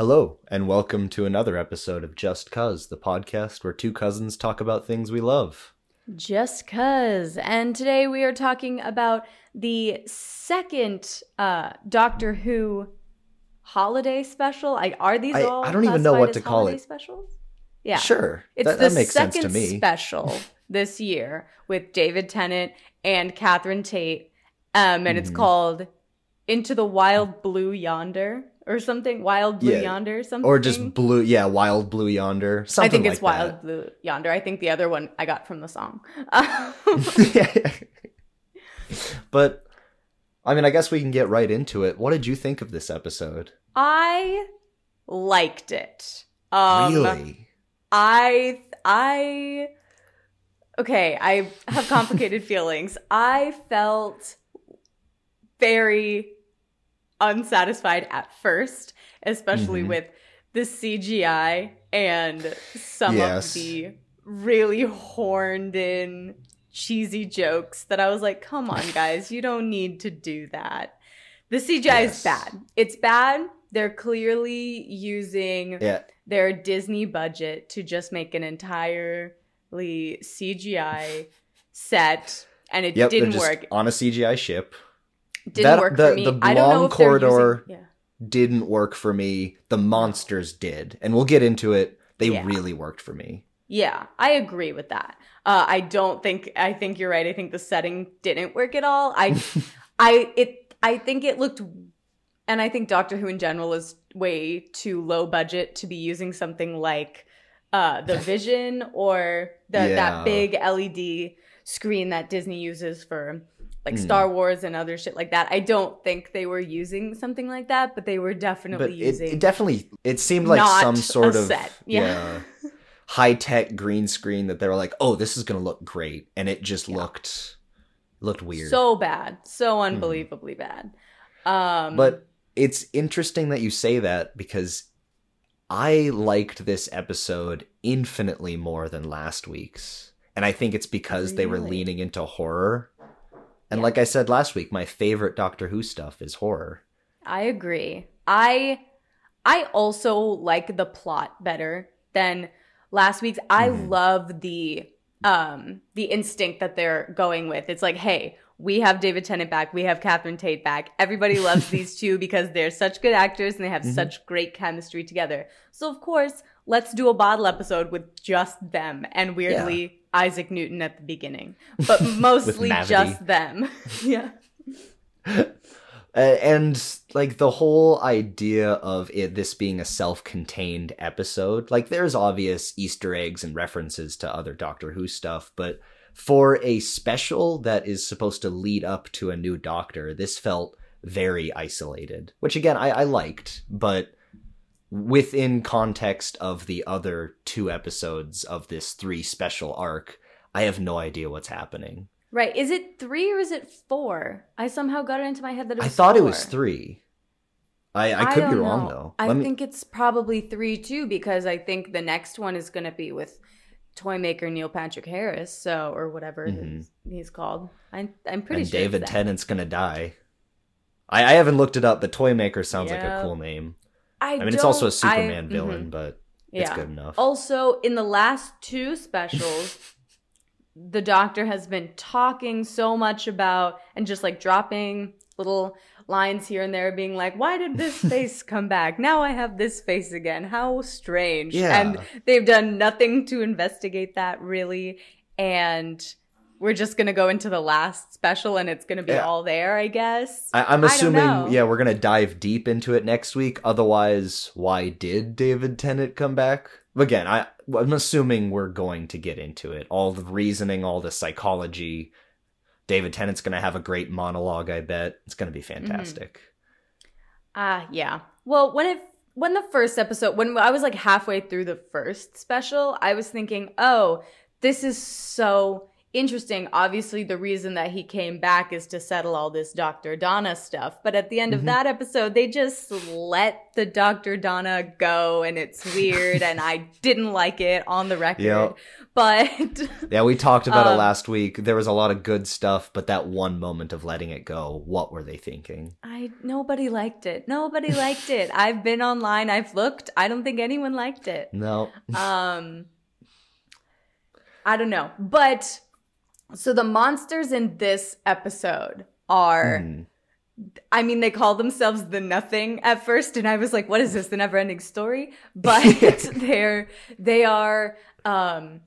Hello, and welcome to another episode of Just Cuz, the podcast where two cousins talk about things we love. Just cuz. And today we are talking about the second uh, Doctor Who holiday special. I, are these I- all? I don't even know what to call holiday it. Specials? Yeah, Sure, It's that, the that makes sense second to me. special this year with David Tennant and Catherine Tate, um, and it's Mhm. called "Into the Wild Blue Yonder" or something. Wild Blue Yeah. Yonder, something. or just blue, yeah, wild blue yonder. Something I think it's like Wild Blue Yonder. I think the other one I got from the song. that. but I mean, I guess we can get right into it. What did you think of this episode? I liked it. Um, really? I I okay. I have complicated feelings. I felt very unsatisfied at first, especially Mhm. with the CGI and some Yes. of the really horned in cheesy jokes that I was like, come on, guys, you don't need to do that. The CGI Yes. is bad. It's bad. They're clearly using Yeah, their Disney budget to just make an entirely CGI set, and it yep. didn't just work. on a CGI ship. Didn't that- work the- for me. the long corridor- using- yeah. Didn't work for me. The monsters did, and we'll get into it. They Yeah. really worked for me. Yeah, I agree with that. Uh, I don't think I think you're right. I think the setting didn't work at all. I, I it I think it looked, and I think Doctor Who in general is way too low budget to be using something like uh, the Vision or the Yeah. that big LED screen that Disney uses for like Mm. Star Wars and other shit like that. I don't think they were using something like that, but they were definitely but using it definitely it seemed like some sort a of set. Yeah. high tech green screen that they were like, oh, this is gonna look great, and it just Yeah. looked looked weird. So bad. So unbelievably bad. Um but it's interesting that you say that because I liked this episode infinitely more than last week's, and I think it's because they were leaning into horror. And Yeah. like I said last week, my favorite Doctor Who stuff is horror. I agree. I I also like the plot better than last week's. I Mhm. love the um the instinct that they're going with. It's like, hey, we have David Tennant back, we have Catherine Tate back. Everybody loves these two because they're such good actors and they have Mhm. such great chemistry together. So of course, let's do a bottle episode with just them and weirdly Isaac Newton at the beginning. But mostly just them. yeah. Uh, and like the whole idea of it this being a self-contained episode like there's obvious easter eggs and references to other doctor who stuff but for a special that is supposed to lead up to a new doctor this felt very isolated which again i, I liked but within context of the other two episodes of this three special arc i have no idea what's happening Right. Is it three or is it four? I somehow got it into my head that it i thought it was three i i could be wrong know. though I me- think it's probably three too because I think the next one is going to be with toy maker Neil Patrick Harris, so or whatever Mhm. he's called. I, I'm pretty and sure. David. Tennant's gonna die. I, I haven't looked it up, but Toymaker sounds like a cool name. I, I mean, it's also a don't- I- Superman mhm. villain, but it's Yeah. good enough. Also, in the last two specials, the doctor has been talking so much about and just like dropping little lines here and there, being like, Why did this face come back? Now I have this face again. How strange. Yeah. And they've done nothing to investigate that really. And we're just going to go into the last special and it's going to be Yeah. all there, I guess. I, I'm assuming, know. yeah, we're gonna dive deep into it next week. Otherwise, why did David Tennant come back? Again, I, I'm assuming we're going to get into it. All the reasoning, all the psychology. David Tennant's gonna have a great monologue. I bet it's gonna be Mm-hmm. fantastic. Ah, yeah. Well, when it when the first episode when I was like halfway through the first special, I was thinking, "Oh, this is so interesting. Obviously, the reason that he came back is to settle all this Dr. Donna stuff. But at the end Mhm. of that episode, they just let the Dr. Donna go, and it's weird, and I didn't like it on the record. Yeah. But Yeah, we talked about it Um, last week. There was a lot of good stuff, but that one moment of letting it go, what were they thinking? I nobody liked it. Nobody liked it. I've been online. I've looked. I don't think anyone liked it. No. Um, I don't know, but so the monsters in this episode are. Hmm. I mean, they call themselves the nothing at first, and I was like, "What is this? The never-ending story?" But they're they are um,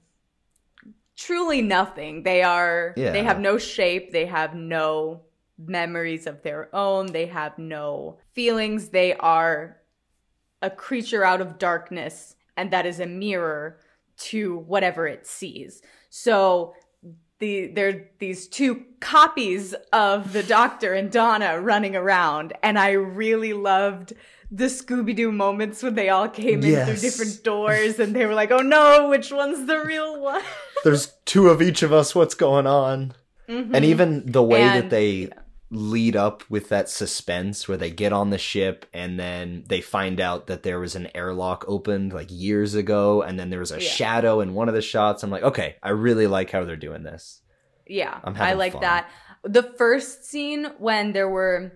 truly nothing. They are Yeah. they have no shape. They have no memories of their own. They have no feelings. They are a creature out of darkness, and that is a mirror to whatever it sees. So the there these two copies of the Doctor and Donna running around, and I really loved the Scooby Doo moments when they all came in Yes. through different doors, and they were like, "Oh no, which one's the real one?" There's two of each of us. What's going on? Mhm. And even the way that And- they lead up with that suspense where they get on the ship and then they find out that there was an airlock opened like years ago and then there was a Yeah. shadow in one of the shots. I'm like, okay, I really like how they're doing this. Yeah, I'm I like fun. that. The first scene when there were,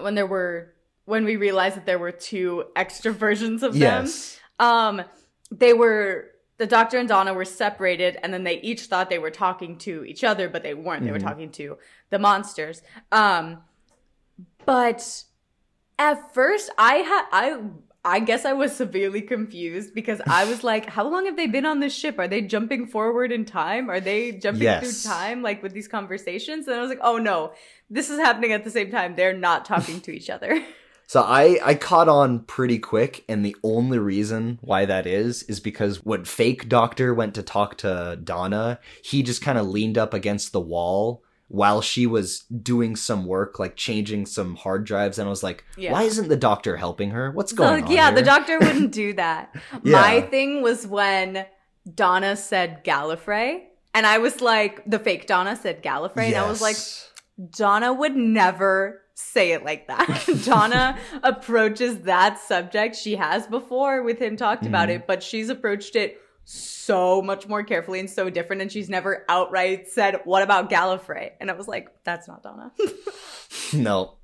when there were, when we realized that there were two extra versions of them. Yes. Um, they were the Doctor and Donna were separated, and then they each thought they were talking to each other, but they weren't. They were Mhm. talking to the monsters. Um, but at first, I had I. I guess I was severely confused because I was like, how long have they been on this ship? Are they jumping forward in time? Are they jumping Yes. through time like with these conversations? And I was like, oh no, this is happening at the same time. They're not talking to each other. So I I caught on pretty quick, and the only reason why that is is because when fake doctor went to talk to Donna, he just kind of leaned up against the wall while she was doing some work, like changing some hard drives, and I was like, Yeah. why isn't the doctor helping her? What's So, going on? yeah, the doctor wouldn't do that. Yeah. My thing was when Donna said Gallifrey, and I was like, the fake Donna said Gallifrey, and I was like, Donna would never say it like that. Donna approaches that subject. She has before with him talked about Mhm. it, but she's approached it so much more carefully and so different. And she's never outright said, What about Gallifrey? And I was like, That's not Donna. no.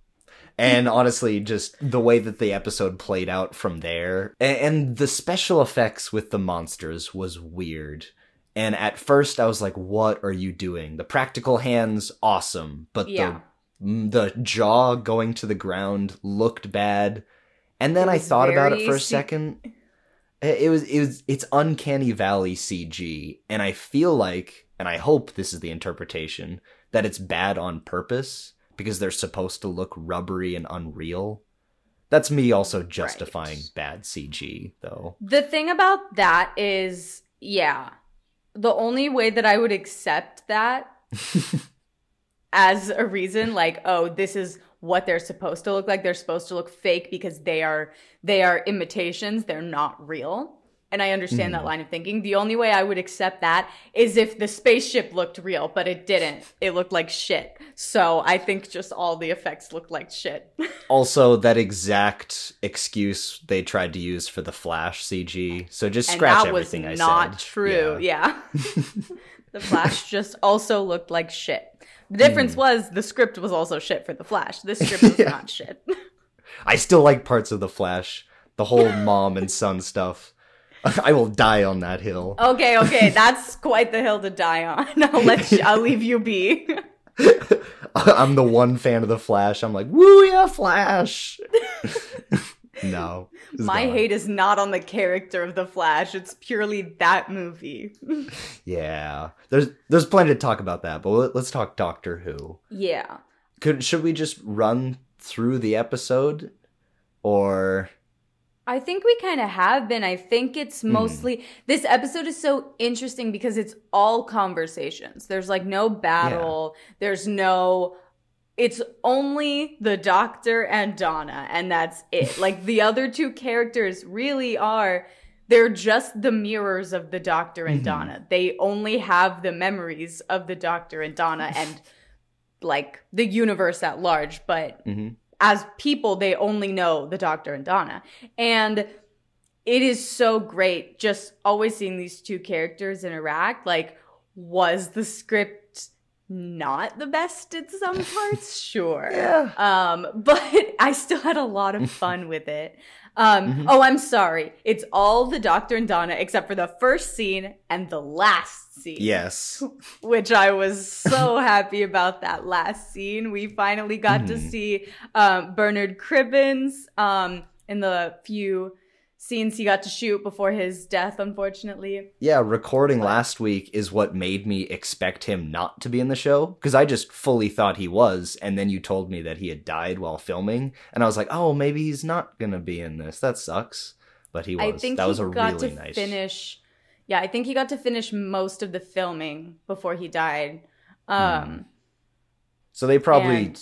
And honestly, just the way that the episode played out from there, and the special effects with the monsters was weird. And at first, I was like, "What are you doing?" The practical hands, awesome, but Yeah. the the jaw going to the ground looked bad. And then I thought about it for a second. It it was it was it's uncanny valley CG, and I feel like, and I hope this is the interpretation that it's bad on purpose because they're supposed to look rubbery and unreal. That's me also justifying Right. bad CG, though. The thing about that is, yeah, the only way that I would accept that as a reason, like, oh, this is what they're supposed to look like. They're supposed to look fake because they are they are imitations. They're not real. And I understand that Mhm. line of thinking. The only way I would accept that is if the spaceship looked real, but it didn't. It looked like shit. So I think just all the effects looked like shit. Also, that exact excuse they tried to use for the Flash CG. So just scratch and scratch that was everything I not said. true. Yeah. Yeah. the Flash just also looked like shit. The difference was the script was also shit for the Flash. This script was. Yeah. not shit. I still like parts of the Flash. The whole mom and son stuff. I will die on that hill. okay, okay, that's quite the hill to die on. I'll let you, I'll leave you be. I'm the one fan of the Flash. I'm like, woo yeah, Flash. no. My gone. hate is not on the character of the Flash. It's purely that movie. Yeah. There's there's plenty to talk about that, but let- let's talk Doctor Who. yeah. Could should we just run through the episode or I think we kind of have been. I think it's Hmm. mostly this episode is so interesting because it's all conversations. There's like no battle. There's no it's only the doctor and Donna and that's it. like the other two characters really are they're just the mirrors of the Doctor and Mhm. Donna. They only have the memories of the Doctor and Donna and like the universe at large, but hmm as people, they only know the Doctor and Donna. And it is so great just always seeing these two characters interact. Like, was the script not the best in some parts? Sure. Yeah. Um, but I still had a lot of fun with it. Um, Mhm. oh, I'm sorry. It's all the Doctor and Donna except for the first scene and the last scene Yes. which I was so happy about that last scene. We finally got to Mhm. see um, Bernard Cribbins um, in the few scenes he got to shoot before his death, unfortunately. Yeah, recording last week is what made me expect him not to be in the show because I just fully thought he was, and then you told me that he had died while filming, and I was like, oh, maybe he's not gonna be in this. That sucks. But he was. I think that was a got really to nice. finish. Yeah, I think he got to finish most of the filming before he died. Um, So they probably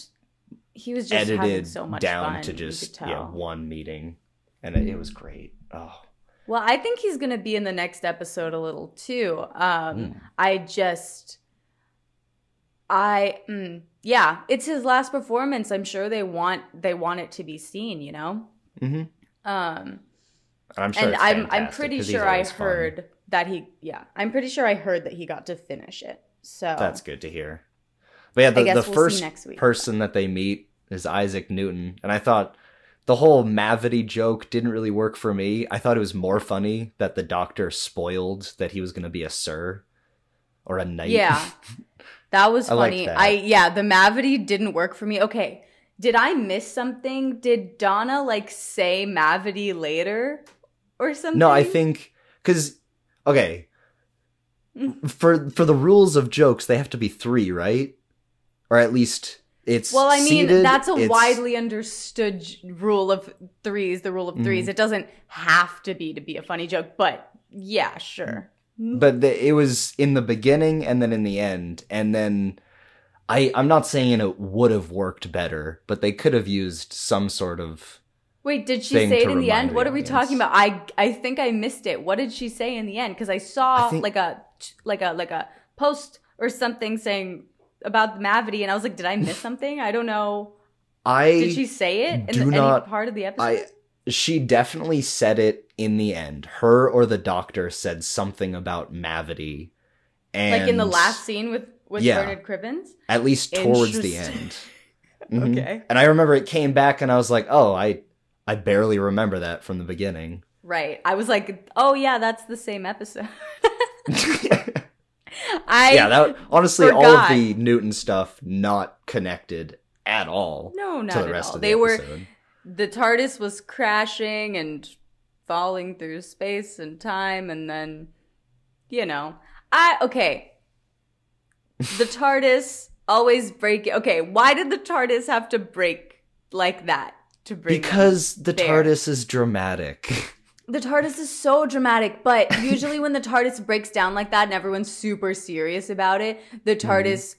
he was just edited so much down fun, to just yeah one meeting, and it, it was great. Oh, Well, I think he's going to be in the next episode a little too. Um, Mm. I just, I, mm, yeah, it's his last performance. I'm sure they want they want it to be seen, you know. hmm Um, I'm sure. and I'm I'm pretty sure I always fun. heard that he, yeah, I'm pretty sure I heard that he got to finish it. So That's good to hear. But yeah, the, the we'll first person that they meet is Isaac Newton, and I thought the whole Mavity joke didn't really work for me. I thought it was more funny that the Doctor spoiled that he was going to be a Sir or a Knight. Yeah. That was I funny. that. I yeah, the Mavity didn't work for me. Okay. Did I miss something? Did Donna like say Mavity later or something? no, I think because okay, Mm. for for the rules of jokes, they have to be three, right? Or at least it's Well, I mean, seated, that's a widely understood rule of threes, the rule of 3s Mhm. It doesn't have to be to be a funny joke, but yeah, sure. but the, it was in the beginning and then in the end and then i i'm not saying it would have worked better but they could have used some sort of Wait, did she say it in the end? What are we talking about? I I think I missed it. What did she say in the end? Because I saw I think- like a like a like a post or something saying about the Mavity, and I was like, did I miss something? I don't know. i Did she say it in the, not- any part of the episode? i she definitely said it in the end her or the doctor said something about mavity and like in the last scene with with Yeah. Bernard Cribbins. at least towards the end Mhm. Okay. and i remember it came back and i was like oh i i barely remember that from the beginning Right. I was like, oh yeah, that's the same episode. I yeah, that honestly all of the Newton stuff not connected at all no, not to the at rest all. of the They were the TARDIS was crashing and falling through space and time, and then, you know, I okay. The TARDIS always break. Okay, why did the TARDIS have to break like that to bring? because the there? TARDIS is dramatic. the TARDIS is so dramatic, but usually when the TARDIS breaks down like that and everyone's super serious about it, the Mm-hmm. TARDIS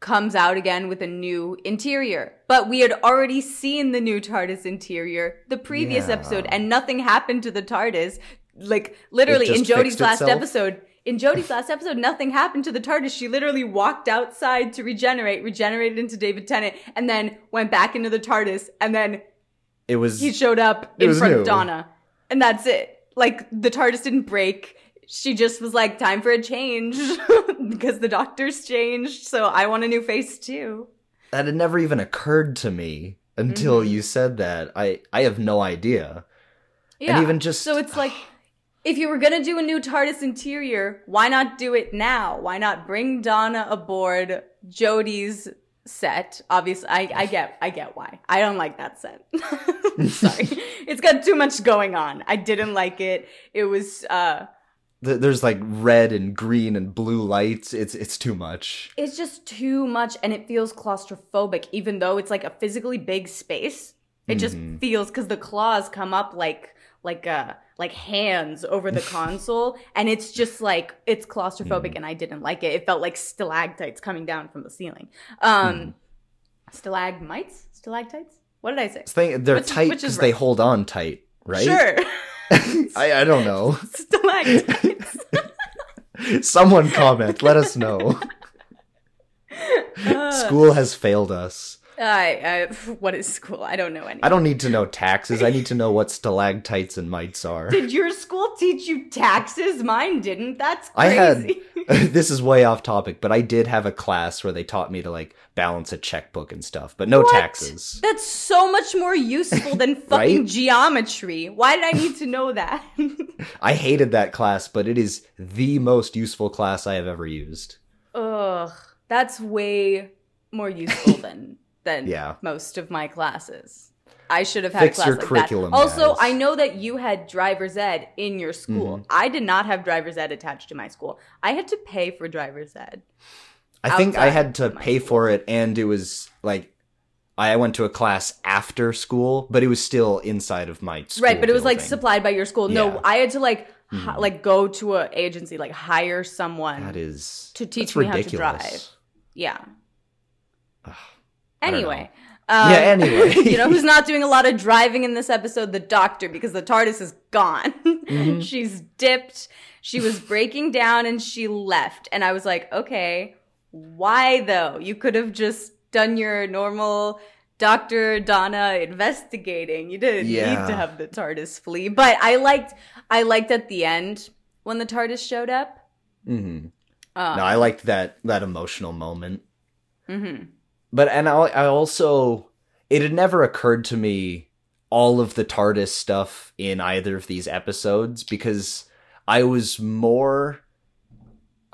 comes out again with a new interior. But we had already seen the new TARDIS interior the previous Yeah. episode and nothing happened to the TARDIS. Like literally in Jodie's last itself? episode, in Jodie's last episode, nothing happened to the TARDIS. She literally walked outside to regenerate, regenerated into David Tennant, and then went back into the TARDIS, and then It was he showed up in front new. of Donna. And that's it. Like the TARDIS didn't break. She just was like, time for a change because the doctor's changed. So I want a new face too. that had never even occurred to me until Mhm. you said that. I I have no idea. Yeah. even just- so it's like if you were gonna do a new TARDIS interior, why not do it now? Why not bring Donna aboard Jodie's set? Obviously, I, I get I get why. I don't like that set. Sorry, it's got too much going on. I didn't like it. It was uh There's like red and green and blue lights. It's it's too much. it's just too much and it feels claustrophobic even though it's like a physically big space it just Mhm. feels because the claws come up like like uh like hands over the console and it's just like it's claustrophobic Mhm. and i didn't like it it felt like stalactites coming down from the ceiling um Mhm. stalagmites stalactites what did i say thing- they're Which- tight because they hold on tight, right? sure I, I don't know. Stalactites. Someone comment. Let us know. Uh, School has failed us. I, I, what is school? I don't know any. I don't need to know taxes. I need to know what stalactites and mites are. Did your school teach you taxes? Mine didn't. That's I had this is way off topic, but I did have a class where they taught me to like balance a checkbook and stuff, but no What? taxes. That's so much more useful than fucking Right? geometry. Why did I need to know that? I hated that class, but it is the most useful class I have ever used. Ugh, that's way more useful than than Yeah. most of my classes. I should have had Fix a class your like curriculum, that. Also, guys. I know that you had driver's ed in your school. Mm-hmm. I did not have driver's ed attached to my school. I had to pay for driver's ed. I think I had to pay school. for it, and it was like I went to a class after school, but it was still inside of my school. right, but it was like supplied by your school. No, I had to like hi- Mhm. like go to an agency, like hire someone. That is to teach me how to drive. Yeah. Ugh, I don't Anyway. Um, Yeah, anyway. you know who's not doing a lot of driving in this episode? The doctor, because the TARDIS is gone. Mhm. She's dipped. She was breaking down and she left. And I was like, okay, why though? You could have just done your normal Dr. Donna investigating. You didn't need to have the TARDIS flee. But I liked I liked at the end when the TARDIS showed up. Mm-hmm. Um, no, I liked that that emotional moment. mhm. But and I, I also it had never occurred to me all of the TARDIS stuff in either of these episodes because I was more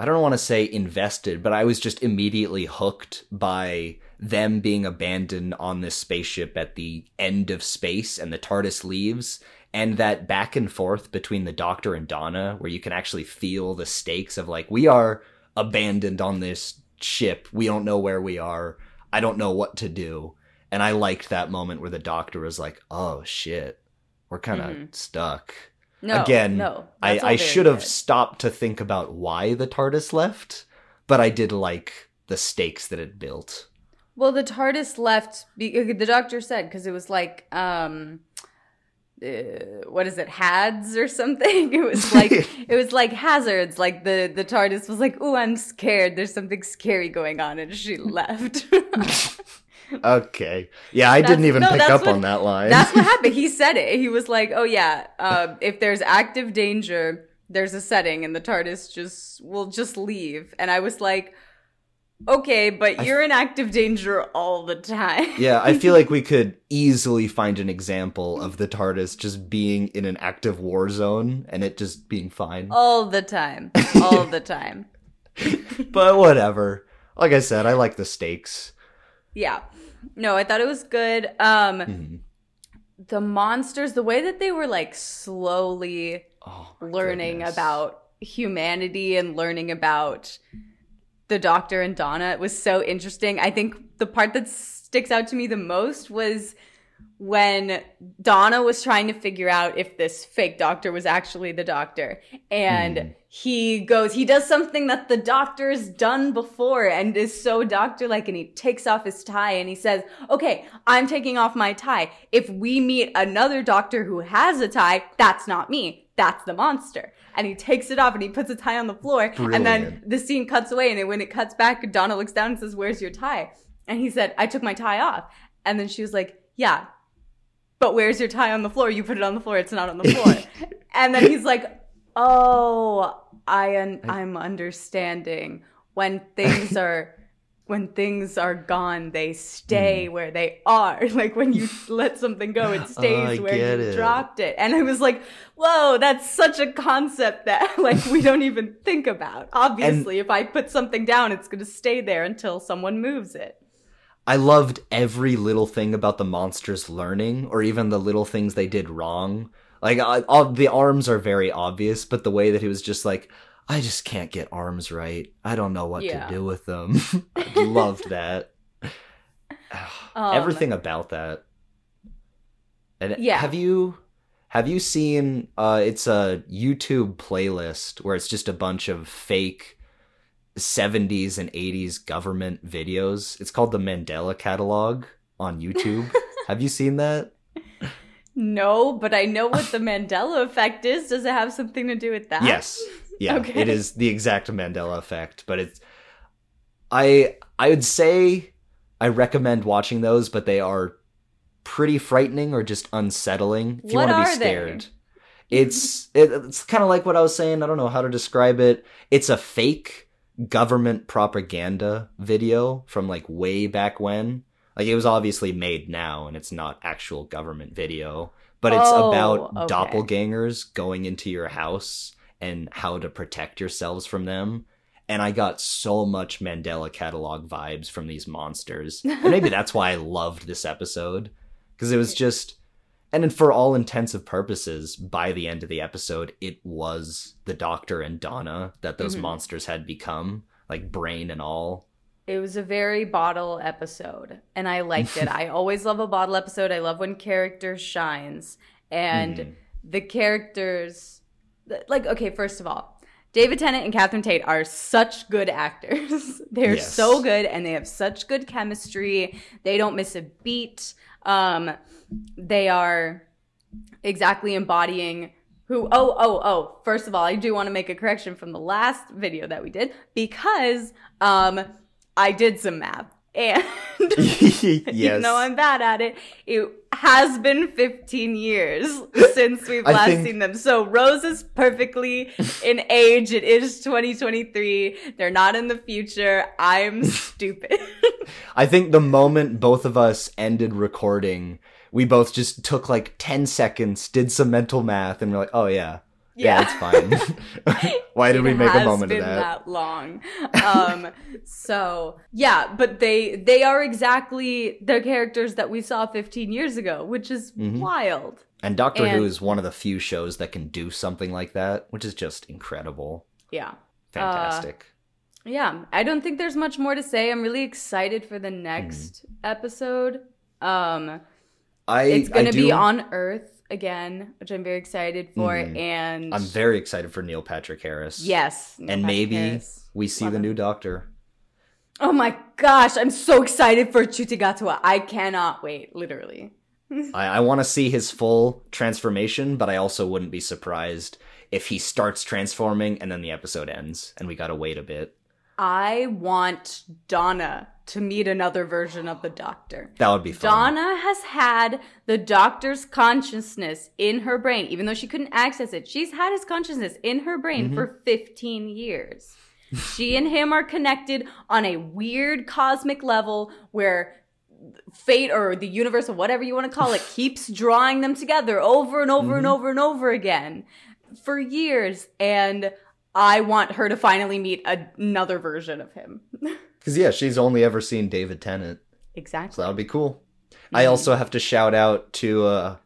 I don't want to say invested, but I was just immediately hooked by them being abandoned on this spaceship at the end of space and the TARDIS leaves and that back and forth between the Doctor and Donna where you can actually feel the stakes of like we are abandoned on this ship. We don't know where we are. I don't know what to do. And I liked that moment where the Doctor was like, "Oh shit. We're kind of Mhm. stuck." No, Again, no. I, I should have stopped to think about why the TARDIS left, but I did like the stakes that it built. Well, the TARDIS left. The doctor said because it was like, um, uh, what is it, HADS or something? It was like it was like hazards. Like the the TARDIS was like, "Oh, I'm scared. There's something scary going on," and she left. Okay. Yeah, I That's- didn't even no, pick up what- on that line. That's what happened. He said it. He was like, "Oh yeah, uh, if there's active danger, there's a setting, and the TARDIS just will just leave." And I was like, "Okay, but you're in active danger all the time." yeah, I feel like we could easily find an example of the TARDIS just being in an active war zone and it just being fine. all the time, all the time. But whatever. Like I said, I like the stakes. Yeah. No, I thought it was good. Um, Mhm. the monsters, the way that they were like slowly Oh, learning goodness. about humanity and learning about the doctor and Donna it was so interesting. I think the part that sticks out to me the most was when Donna was trying to figure out if this fake doctor was actually the doctor. And Mhm. he goes, he does something that the doctor's done before and is so doctor like. And he takes off his tie and he says, Okay, I'm taking off my tie. If we meet another doctor who has a tie, that's not me. That's the monster. And he takes it off and he puts a tie on the floor. Brilliant. And then the scene cuts away. And when it cuts back, Donna looks down and says, Where's your tie? And he said, I took my tie off. And then she was like, Yeah, but where's your tie on the floor? You put it on the floor. It's not on the floor. and then he's like, Oh, I un- I'm understanding. When things are when things are gone, they stay Hmm. where they are. Like when you let something go, it stays Oh, where you it. dropped it. And I was like, whoa, that's such a concept that like we don't even think about. Obviously, if I put something down, it's gonna stay there until someone moves it. I loved every little thing about the monsters learning, or even the little things they did wrong. Like, I, all, the arms are very obvious, but the way that he was just like, I just can't get arms right. I don't know what Yeah. to do with them. I loved that. Um, Everything about that. And Yeah. have you have you seen uh it's a YouTube playlist where it's just a bunch of fake 70s and 80s government videos. It's called the Mandela Catalog on YouTube. have you seen that? No, but I know what the Mandela effect is. Does it have something to do with that? Yes. Yeah. Okay. It is the exact Mandela effect, but it's I I would say I recommend watching those, but they are pretty frightening or just unsettling if you What want to be are they? scared. It's it, it's kind of like what I was saying. I don't know how to describe it. It's a fake government propaganda video from like way back when. Like it was obviously made now and it's not actual government video, but it's Oh, about okay. doppelgangers going into your house and how to protect yourselves from them. And I got so much Mandela catalog vibes from these monsters. And maybe that's why I loved this episode. Because it was just and then for all intensive purposes, by the end of the episode, it was the doctor and Donna that those Mhm. monsters had become, like brain and all. It was a very bottle episode, and I liked it. I always love a bottle episode. I love when characters shines, and Mhm. the characters, like okay, first of all, David Tennant and Catherine Tate are such good actors. They're Yes. so good, and they have such good chemistry. They don't miss a beat. Um, they are exactly embodying who oh oh oh first of all i do want to make a correction from the last video that we did because um i did some math and yes. even though i'm bad at it it has been 15 years since we've last think- seen them. So rose is perfectly in age. It is 2023 they're not in the future. I'm stupid. I think the moment both of us ended recording, we both just took like 10 seconds, did some mental math, and we're like, oh, yeah. Yeah, Yeah. it's fine. Why did It we make a moment of been that? long. Um, so yeah, but they they are exactly the characters that we saw 15 years ago, which is Mhm. wild. And Doctor Who and- is one of the few shows that can do something like that, which is just incredible. Yeah. Fantastic. Yeah, I don't think there's much more to say. I'm really excited for the next episode. Um, I, it's going I to be on Earth again, which I'm very excited for. Mhm. And I'm very excited for Neil Patrick Harris. yes, Neil and Patrick maybe Harris. we see Love the him. new Doctor. Oh my gosh, I'm so excited for Ncuti Gatwa. I cannot wait, literally. I, I want to see his full transformation, but I also wouldn't be surprised if he starts transforming and then the episode ends and we gotta wait a bit. I want Donna to meet another version of the Doctor. That would be fun. Donna has had the Doctor's consciousness in her brain, even though she couldn't access it. She's had his consciousness in her brain Mm-hmm. for 15 years. she and him are connected on a weird cosmic level where fate or the universe or whatever you want to call it keeps drawing them together over and over and Mm-hmm. over and over again for years and i want her to finally meet another version of him Because, yeah, she's only ever seen David Tennant. So exactly that would be cool. I Mm-hmm. also have to shout out to uh,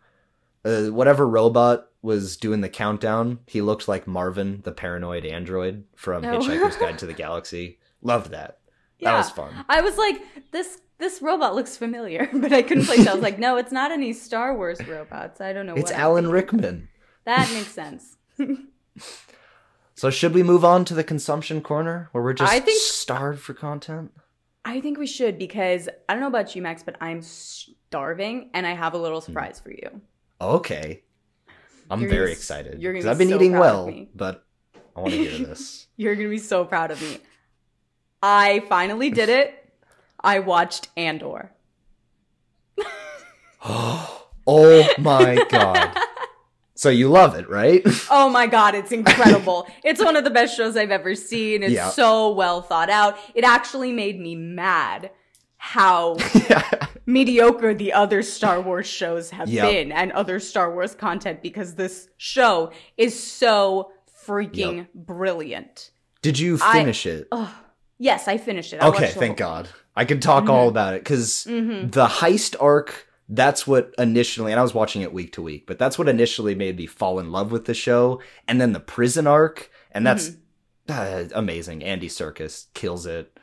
uh, whatever robot was doing the countdown. He looked like Marvin, the paranoid android from Oh. Hitchhiker's Guide to the Galaxy. Loved that. That was fun. i was like this this robot looks familiar but i couldn't place it i was like no it's not any star wars robots i don't know It's Alan Rickman. that makes sense So should we move on to the consumption corner where we're just I think- starved for content? i think we should because i don't know about you max but i'm starving and i have a little hmm. surprise for you Okay. I'm You're very gonna excited. you're gonna 'cause I've been so eating proud of well, but I want to hear this. You're gonna be so proud of me. I finally did it. I watched Andor. oh my god. So you love it, right? Oh my god, it's incredible. it's one of the best shows I've ever seen. It's Yeah. so well thought out. It actually made me mad how mediocre the other Star Wars shows have Yep. been and other Star Wars content because this show is so freaking brilliant. Did you I- finish it? Yes, I finished it. I okay, thank God. I can talk all about it because Mhm. the heist arc. That's what initially, and I was watching it week to week, but that's what initially made me fall in love with the show. And then the prison arc, and that's Mm-hmm. uh, amazing. Andy Serkis kills it.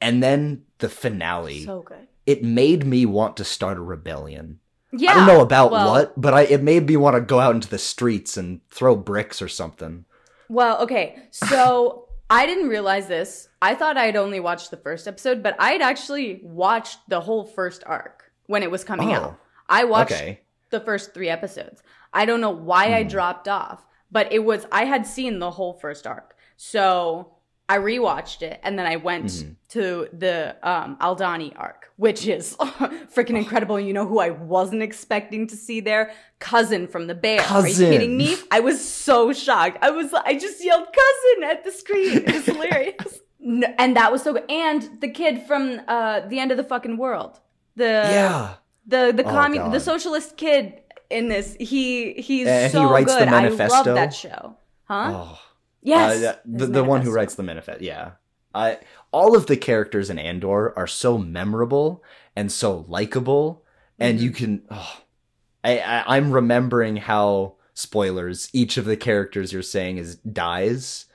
And then the finale. So good. it made me want to start a rebellion. Yeah. I don't know about well- what, but I it made me want to go out into the streets and throw bricks or something. Well, okay. So I didn't realize this. I thought I'd only watched the first episode, but I'd actually watched the whole first arc when it was coming Oh. out. I watched Okay. the first three episodes. I don't know why I dropped off, but it was I had seen the whole first arc. So I rewatched it and then I went to the um, Aldhani arc, which is freaking incredible. You know who I wasn't expecting to see there? Cousin from the Bear. Are you kidding me? I was so shocked. I was I just yelled cousin at the screen. It was hilarious. No, and that was so good. And the kid from uh, the end of the fucking world. The yeah. the the Oh, commun God. the socialist kid in this. He he's And he so writes the good. I love that show. Huh? Oh. yes. Uh, the, the one who writes the manifest. Yeah. I all of the characters in Andor are so memorable and so likable, and Mm-hmm. you can. Oh, I, I I'm remembering how spoilers each of the characters you're saying is dies,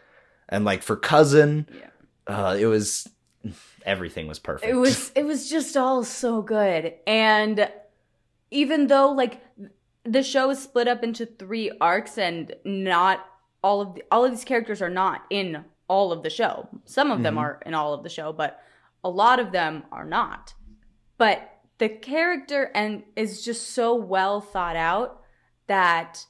and like for cousin, Yeah. uh, it was everything was perfect. It was it was just all so good. And even though like the show is split up into three arcs and not all of the, all of these characters are not in all of the show. Some of them Mhm. are in all of the show, but a lot of them are not. But the character and is just so well thought out that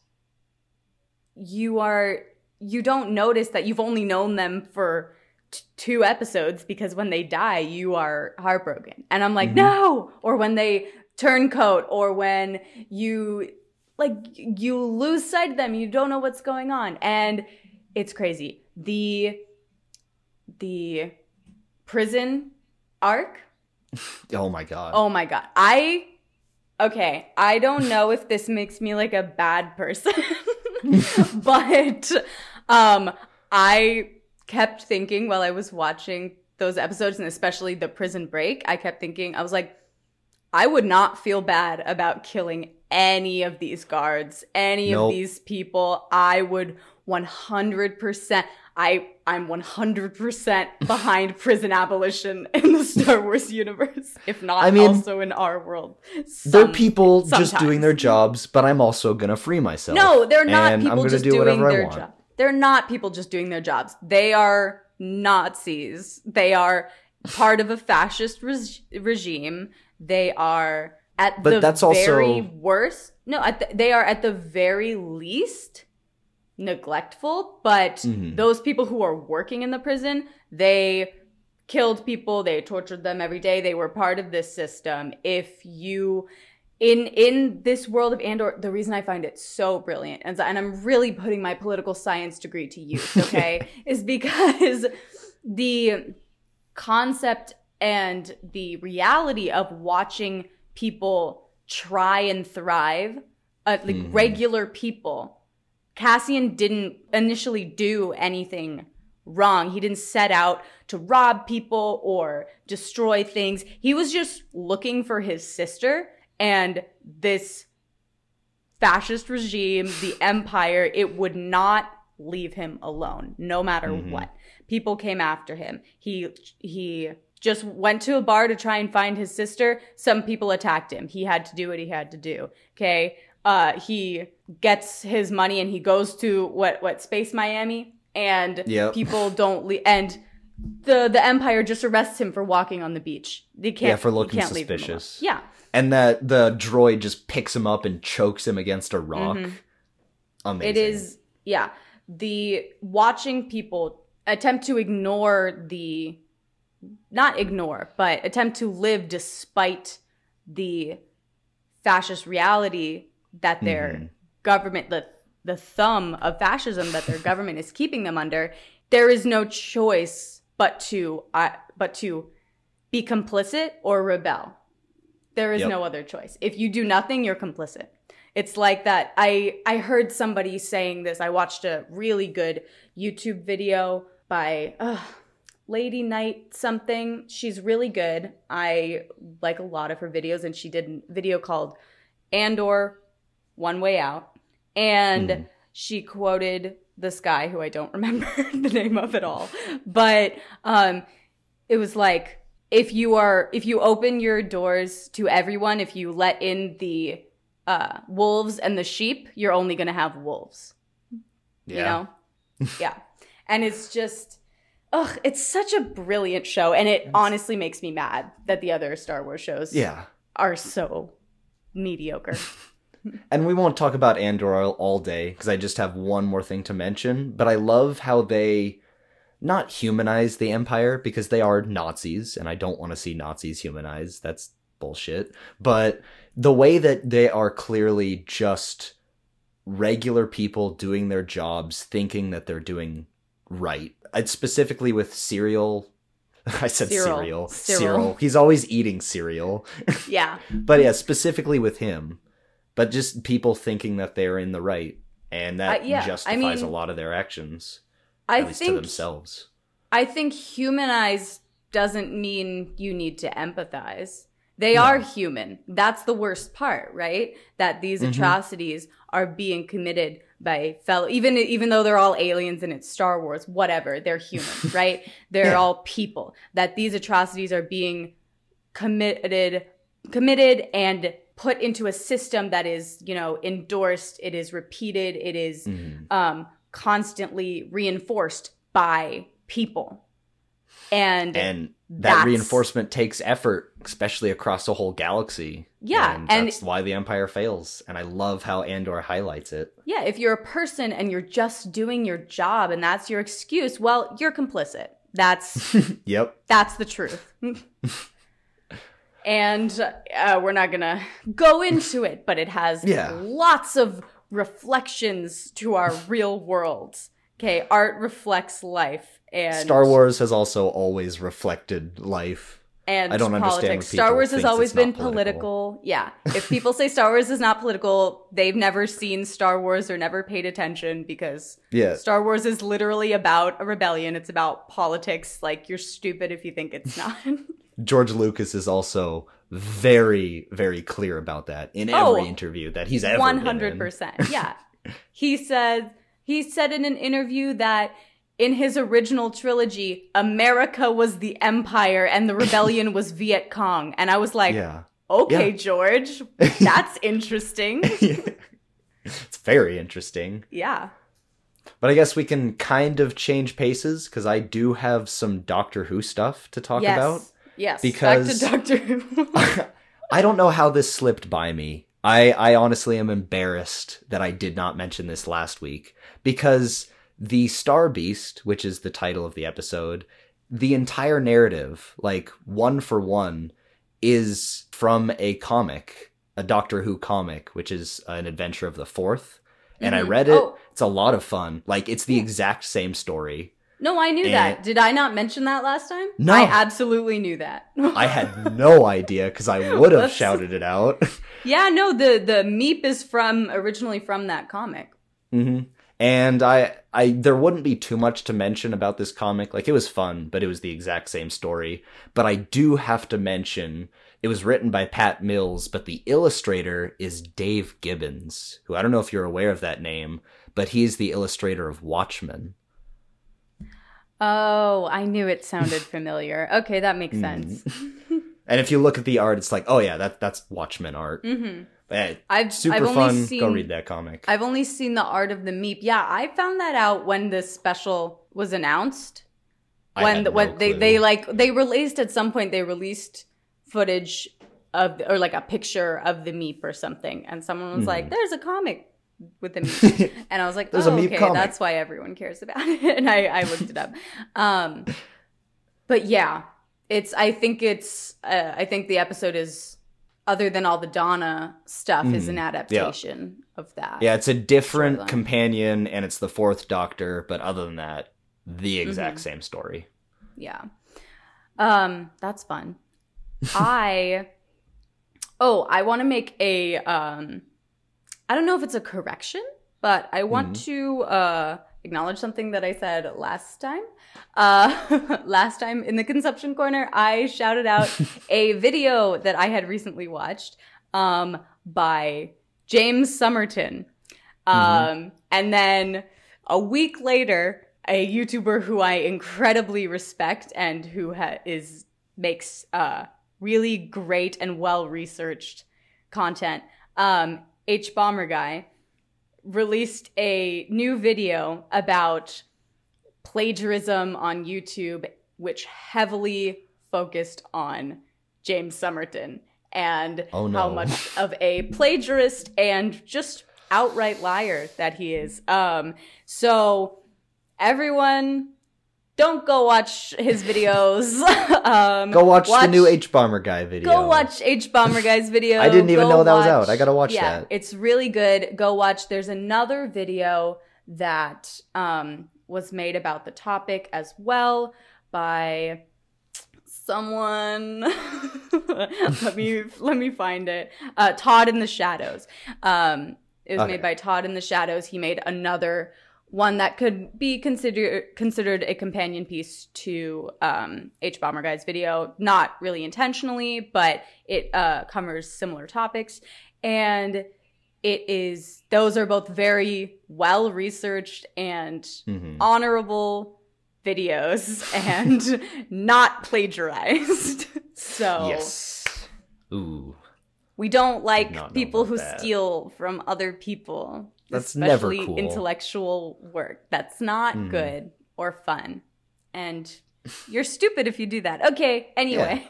you are you don't notice that you've only known them for t- two episodes because when they die you are heartbroken and i'm like Mhm. no or when they turn coat or when you like you lose sight of them you don't know what's going on and it's crazy the the prison arc oh my god. Oh my god. I okay, I don't know if this makes me like a bad person. but um I kept thinking while I was watching those episodes and especially the prison break, I kept thinking I was like I would not feel bad about killing any of these guards, any Nope. of these people. I would 100% I I'm 100% behind prison abolition in the Star Wars universe, if not I mean, also in our world. they're Some- people just doing their jobs, but I'm also gonna free myself. No, they're not and I'm gonna just do doing whatever I their want. job. They're not people just doing their jobs. They are Nazis. They are part of a fascist reg- regime. They are at But the that's also- very worst. No, at the, they are at the very least neglectful. But Mhm. those people who are working in the prison, they killed people. They tortured them every day. They were part of this system. If you in in this world of Andor, the reason I find it so brilliant, and, and I'm really putting my political science degree to use, okay, is because the concept and the reality of watching people try and thrive, uh, like Mhm. regular people. Cassian didn't initially do anything wrong. He didn't set out to rob people or destroy things. He was just looking for his sister and this fascist regime, the empire, it would not leave him alone no matter Mhm. what. People came after him. He he just went to a bar to try and find his sister. Some people attacked him. He had to do what he had to do. Okay? Uh he gets his money and he goes to what what Space Miami and Yep. people don't leave and the the empire just arrests him for walking on the beach. They can't Yeah, for looking can't leave him alone. suspicious. Yeah. And that the droid just picks him up and chokes him against a rock. Mhm. Amazing. It is, yeah. The watching people attempt to ignore the, not ignore, but attempt to live despite the fascist reality that their Mhm. government, the the thumb of fascism that their government is keeping them under. There is no choice but to, uh, but to be complicit or rebel. There is Yep. no other choice. If you do nothing, you're complicit. It's like that. I I heard somebody saying this. I watched a really good YouTube video by uh, Lady Knight something. She's really good. I like a lot of her videos, and she did a video called Andor One Way Out, and Mhm. she quoted this guy who I don't remember the name of at all, but um, it was like if you are if you open your doors to everyone, if you let in the uh, wolves and the sheep, you're only gonna have wolves. yeah. You know? yeah. And it's just ugh, it's such a brilliant show. And it honestly makes me mad that the other Star Wars shows Yeah. are so mediocre. and we won't talk about Andor all day because I just have one more thing to mention. But I love how they not humanize the Empire because they are Nazis, and I don't want to see Nazis humanized. That's bullshit. But the way that they are clearly just regular people doing their jobs, thinking that they're doing right. It's specifically with Syril. I said cereal. Syril. He's always eating cereal. Yeah. But yeah, specifically with him. But just people thinking that they're in the right. And that Uh, yeah, I justifies a lot of their actions. I at least to think themselves. I think humanize doesn't mean you need to empathize. They are human. That's the worst part, right? That these Mhm. atrocities are being committed by fellow even even though they're all aliens and it's Star Wars, whatever, they're human, right? They're Yeah. all people. That these atrocities are being committed committed and put into a system that is, you know, endorsed, it is repeated, it is Mhm. um, constantly reinforced by people. And, And that reinforcement takes effort, especially across a whole galaxy. Yeah, and, and- that's why the Empire fails. And I love how Andor highlights it. yeah, if you're a person and you're just doing your job and that's your excuse, well, you're complicit. That's Yep. that's the truth. and uh, we're not gonna go into it, but it has Yeah. lots of reflections to our real world. Okay, art reflects life, and Star Wars has also always reflected life. And I don't understand politics. Star Wars has always been political. political. Yeah. If people say Star Wars is not political, they've never seen Star Wars or never paid attention because Yeah. Star Wars is literally about a rebellion. It's about politics. Like you're stupid if you think it's not. George Lucas is also very, very clear about that in Oh, every interview that he's ever One been hundred in. percent. Yeah. He said he said in an interview that in his original trilogy, America was the empire and the rebellion was Viet Cong. And I was like, Yeah. okay, Yeah. George, that's interesting. it's very interesting. Yeah. But I guess we can kind of change paces because I do have some Doctor Who stuff to talk yes. about. Yes. Because- Back to Doctor Who. I don't know how this slipped by me. I, I honestly am embarrassed that I did not mention this last week because the Star Beast, which is the title of the episode, the entire narrative, like one for one, is from a comic, a Doctor Who comic, which is an adventure of the fourth. And I Mhm. read it. Oh. It's a lot of fun. Like it's the exact same story. no, I knew And- that. Did I not mention that last time? No. I absolutely knew that. I had no idea because I would have shouted it out. yeah, no, the the meep is from originally from that comic. hmm And I, I, there wouldn't be too much to mention about this comic. Like it was fun, but it was the exact same story. But I do have to mention it was written by Pat Mills, but the illustrator is Dave Gibbons, who I don't know if you're aware of that name, but he's the illustrator of Watchmen. Oh, I knew it sounded familiar. Okay, that makes Mm. sense. And if you look at the art, it's like, oh yeah, that that's Watchmen art. hmm Yeah, I've super I've only fun. seen Go read that comic. I've only seen the art of the meep. Yeah, I found that out when this special was announced. When the, no when they clue. they like they released at some point they released footage of or like a picture of the meep or something, and someone was like, "There's a comic with the meep," and I was like, Hmm. There's a "Oh, Meep okay, comic." that's why everyone cares about it." And I I looked it up. Um, but yeah, it's I think it's uh, I think the episode is other than all the Donna stuff is an adaptation of that. Yeah, it's a different Storyline. companion, and it's the fourth Doctor. But other than that, the exact Mm-hmm. same story. Yeah. Um, that's fun. I Oh, I want to make a um I don't know if it's a correction, but I want to uh acknowledge something that I said last time. Uh last time in the consumption corner, I shouted out a video that I had recently watched um by James Somerton. Um and then a week later, a YouTuber who I incredibly respect and who ha- is makes uh, really great and well researched content, um, H Bomber Guy, released a new video about plagiarism on YouTube, which heavily focused on James Somerton. and Oh, no. how much of a plagiarist and just outright liar that he is. Um, so everyone, don't go watch his videos. um, Go watch, the new H Bomber guy video. Go watch H Bomber Guy's video. I didn't even Go know that was out. I gotta watch yeah, that. It's really good. Go watch. There's another video that um, was made about the topic as well by someone. let me let me find it. Uh, Todd in the Shadows. Um, it was Okay. made by Todd in the Shadows. He made another one that could be considered considered a companion piece to um, H Bomber Guy's video. Not really intentionally, but it uh, covers similar topics, and it is those are both very well researched and Mhm. honorable videos and not plagiarized. so Yes. Ooh. we don't like people who that. steal from other people. That's never especially cool. intellectual work. That's not Mhm. good or fun. And you're stupid if you do that. Okay, anyway.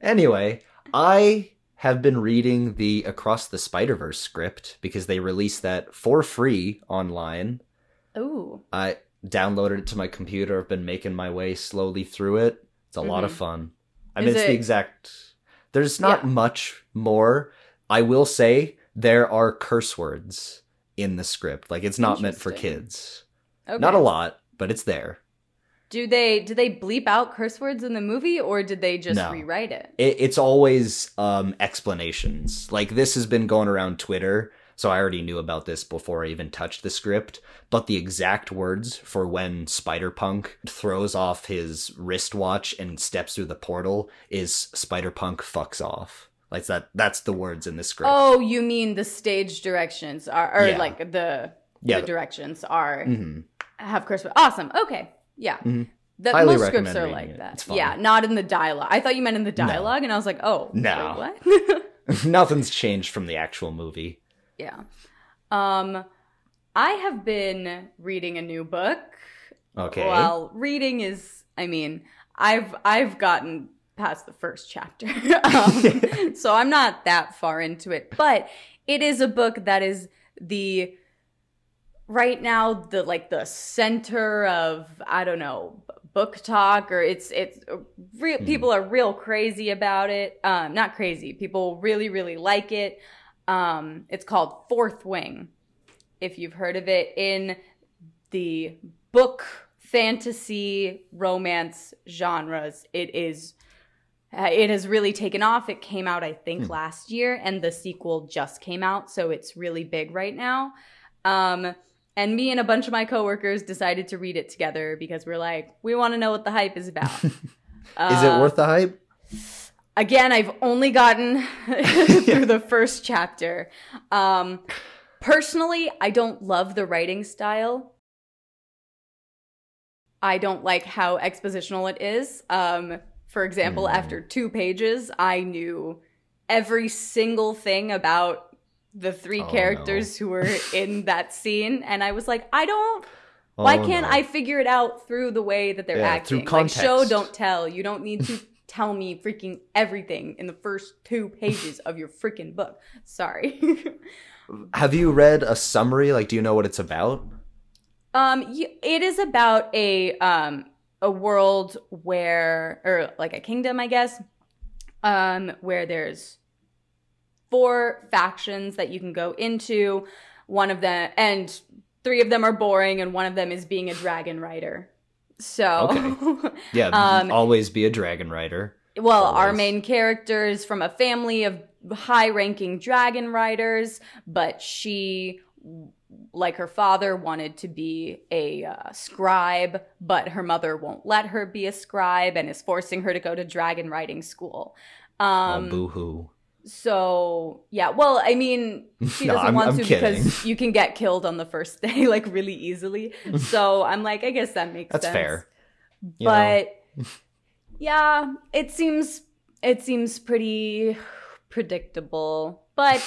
Anyway, I have been reading the Across the Spider Verse script because they released that for free online. Ooh. I downloaded it to my computer. I've been making my way slowly through it. It's a lot of fun. I mean, Mm-hmm. Is it's the exact. There's not Yeah. much more. I will say there are curse words in the script. Like it's not meant for kids. Okay. Not a lot, but it's there. Do they do they bleep out curse words in the movie or did they just No. rewrite it? it, it's always um, explanations. Like this has been going around Twitter, so I already knew about this before I even touched the script. But the exact words for when Spider Punk throws off his wristwatch and steps through the portal is Spider Punk fucks off. Like that. That's the words in the script. Oh, you mean the stage directions are or Yeah. like the Yeah. the directions are hmm have curse words. Awesome. Okay. Yeah. Mhm. The, Highly most scripts are like it. that. Yeah, not in the dialogue. I thought you meant in the dialogue, and I was like, oh, No. wait, what? Nothing's changed from the actual movie. yeah. Um, I have been reading a new book. Okay. Well, reading is, I mean, I've I've gotten past the first chapter, um, so I'm not that far into it. But it is a book that is the right now the like the center of I don't know book talk or it's it's real Hmm. people are real crazy about it. Um, not crazy. People really really like it. Um, it's called Fourth Wing. If you've heard of it in the book fantasy romance genres it is uh, it has really taken off it came out i think Hmm. last year and the sequel just came out so it's really big right now um and me and a bunch of my coworkers decided to read it together because we're like we want to know what the hype is about. Is Uh, it worth the hype? again i've only gotten through the first chapter. Um personally i don't love the writing style. I don't like how expositional it is. Um for example Hmm. after two pages i knew every single thing about the three Oh, characters who were in that scene and i was like i don't why Oh, can't no. I figure it out through the way that they're Yeah, through acting? Like show, don't tell. You don't need to tell me freaking everything in the first two pages of your freaking book. Sorry. Have you read a summary? Like, do you know what it's about? um, it is about a um a world where, or like a kingdom, I guess, um, where there's four factions that you can go into. One of them, and three of them are boring, and one of them is being a dragon rider. So, Yeah, Um, always be a dragon rider. Well, our main character is from a family of high ranking dragon riders, but she, like her father, wanted to be a uh, scribe, but her mother won't let her be a scribe and is forcing her to go to dragon riding school. Um, oh, boo hoo. So yeah, well, I mean, she No, doesn't I'm- want I'm to kidding. because you can get killed on the first day, like really easily. So I'm like, I guess that makes sense. That's sense fair. You but yeah it seems it seems pretty predictable but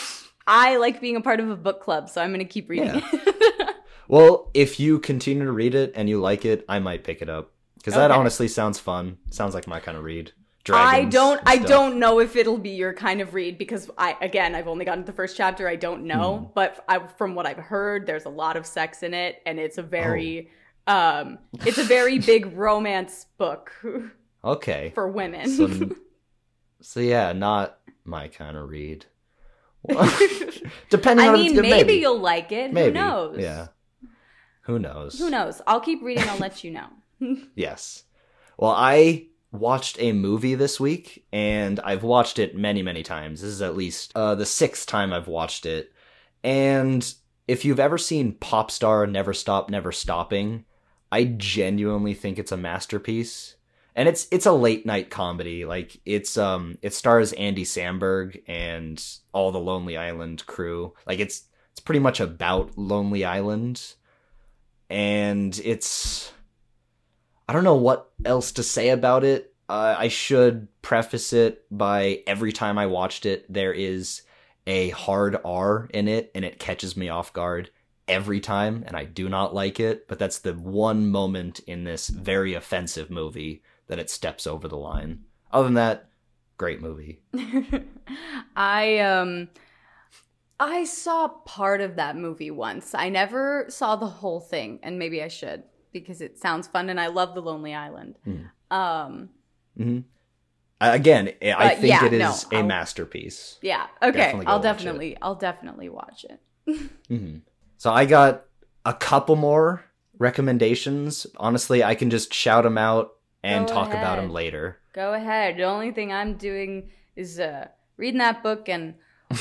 i like being a part of a book club so i'm gonna keep reading Yeah. it Well, if you continue to read it and you like it, I might pick it up because that honestly sounds fun. Sounds like my kind of read. I don't I don't know if it'll be your kind of read because I again I've only gotten to the first chapter. I don't know, Hmm. but I, from what I've heard, there's a lot of sex in it, and it's a very Oh. um it's a very big romance book Okay. for women. So, so yeah, not my kind of read. Depending I mean, maybe, maybe you'll like it. Maybe. Who knows? Yeah. Who knows? Who knows? I'll keep reading. I'll let you know. Yes. Well, I watched a movie this week, and I've watched it many, many times. This is at least uh, the sixth time I've watched it. And if you've ever seen Popstar Never Stop, Never Stopping, I genuinely think it's a masterpiece. And it's it's a late night comedy. Like it's um it stars Andy Samberg and all the Lonely Island crew. Like it's it's pretty much about Lonely Island. And it's I don't know what else to say about it. Uh, I should preface it by every time I watched it, there is a hard R in it, and it catches me off guard every time, and I do not like it. But that's the one moment in this very offensive movie that it steps over the line. Other than that, great movie. I um I saw part of that movie once. I never saw the whole thing, and maybe I should because it sounds fun and I love The Lonely Island. Hmm. Um hmm Again, I think yeah, it no, a I'll- masterpiece. yeah. Okay. Definitely I'll definitely I'll definitely watch it. hmm So I got a couple more recommendations. Honestly, I can just shout them out and Go talk about them later. Go ahead. The only thing I'm doing is uh reading that book and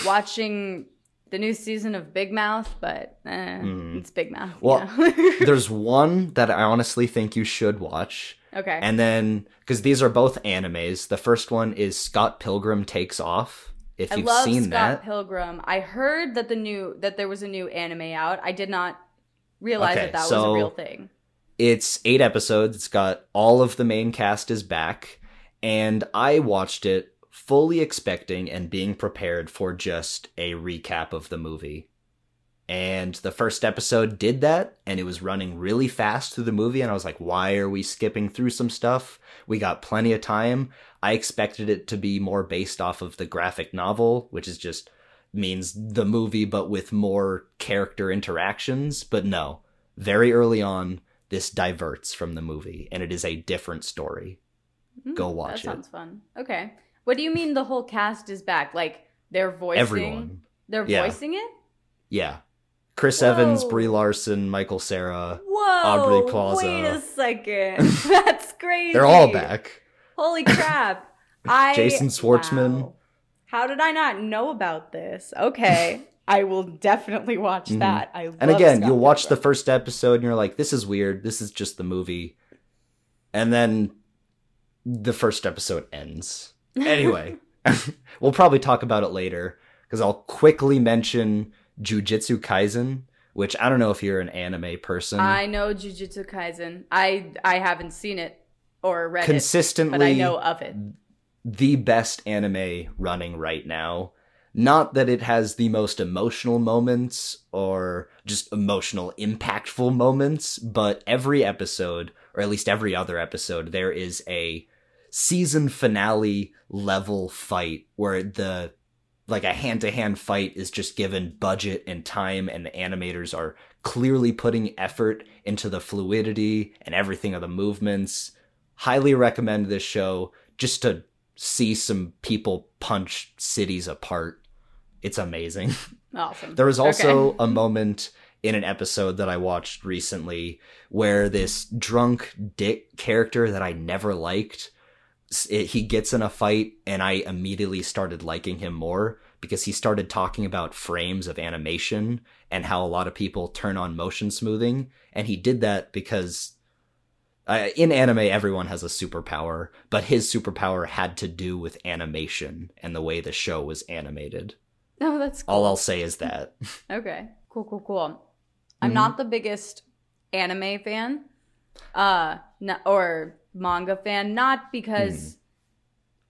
watching the new season of Big Mouth, but eh, Mhm. it's Big Mouth. Well, yeah. There's one that I honestly think you should watch. okay. And then, because these are both animes, the first one is Scott Pilgrim Takes Off. If I you've love seen Scott that, Pilgrim. I heard that the new that there was a new anime out. I did not realize Okay, that that was a real thing. it's eight episodes. It's got all of the main cast is back. And I watched it fully expecting and being prepared for just a recap of the movie. And the first episode did that, and it was running really fast through the movie. And I was like, why are we skipping through some stuff? We got plenty of time. I expected it to be more based off of the graphic novel, which is just means the movie, but with more character interactions. But no, very early on, this diverts from the movie, and it is a different story. Hmm, Go watch That it. sounds fun. Okay. What do you mean the whole cast is back? Like they're voicing Everyone. They're Yeah. voicing it? Yeah. Chris Evans, Brie Larson, Michael Cera. Whoa. Aubrey Plaza. Wait a second. That's crazy. They're all back. Holy crap. I Jason Schwartzman. Wow. How did I not know about this? Okay. I will definitely watch Mhm. that. I And again, Scott you'll watch the first episode and you're like, this is weird. This is just the movie. And then the first episode ends. Anyway, we'll probably talk about it later because I'll quickly mention Jujutsu Kaisen, which I don't know if you're an anime person. I know Jujutsu Kaisen. I I haven't seen it or read it, Consistently, but I know of it. the best anime running right now. Not that it has the most emotional moments or just emotional, impactful moments, but every episode, or at least every other episode, there is a season finale level fight where the like a hand to hand fight is just given budget and time, and the animators are clearly putting effort into the fluidity and everything of the movements. Highly recommend this show just to see some people punch cities apart. It's amazing. Awesome. There was also Okay. a moment in an episode that I watched recently where this drunk dick character that I never liked, it, he gets in a fight and I immediately started liking him more because he started talking about frames of animation and how a lot of people turn on motion smoothing and he did that because uh, in anime everyone has a superpower but his superpower had to do with animation and the way the show was animated No, that's cool. all I'll say is that. Okay. Cool, cool, cool. I'm Mhm. not the biggest anime fan. Uh n- or manga fan, not because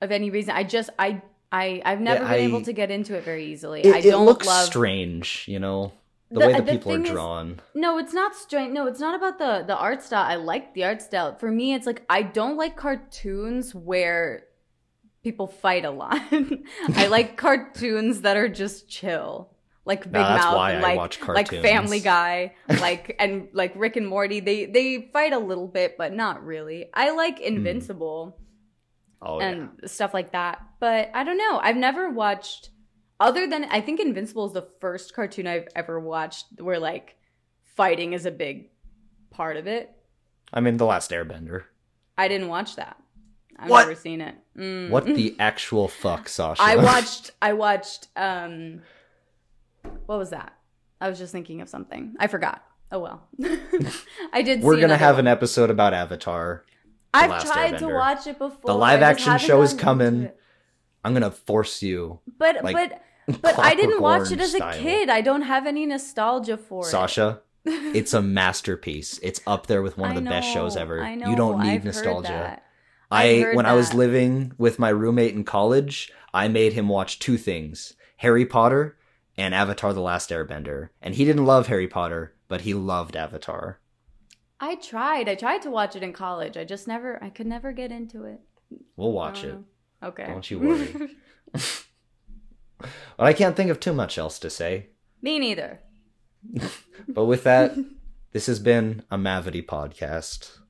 hmm. of any reason. I just I I I've never. Yeah, been I- able to get into it very easily. It, I don't looks love strange, you know, the, The- way the, the people are thing is- drawn. No, it's not strange. No, it's not about the the art style. I like the art style. For me, it's like I don't like cartoons where people fight a lot. I like cartoons that are just chill. Like Big Nah, that's Mouth, why I like watch like. Family Guy, like and like Rick and Morty. They they fight a little bit, but not really. I like Invincible Oh yeah. and stuff like that. But I don't know. I've never watched other than I think Invincible is the first cartoon I've ever watched where like fighting is a big part of it. I mean, The Last Airbender. I didn't watch that. I've What? never seen it. Mm. What the actual fuck, Sasha? I watched I watched um what was that? I was just thinking of something. I forgot. Oh well. I did We're gonna have one. an episode about Avatar. I've tried to watch it before. The live action show is coming. I'm gonna force you, But like, but but I didn't watch it as a style. kid. I don't have any nostalgia for it. Sasha. It's a masterpiece. It's up there with one of the best shows ever. I know, You don't need I've nostalgia. that. I when I was living with my roommate in college, I made him watch two things: Harry Potter and Avatar: The Last Airbender. And he didn't love Harry Potter, but he loved Avatar. I tried. I tried to watch it in college. I just never. I could never get into it. We'll watch it. know. Okay. Don't you worry. But I can't think of too much else to say. Me neither. But with that, this has been a Mavity podcast.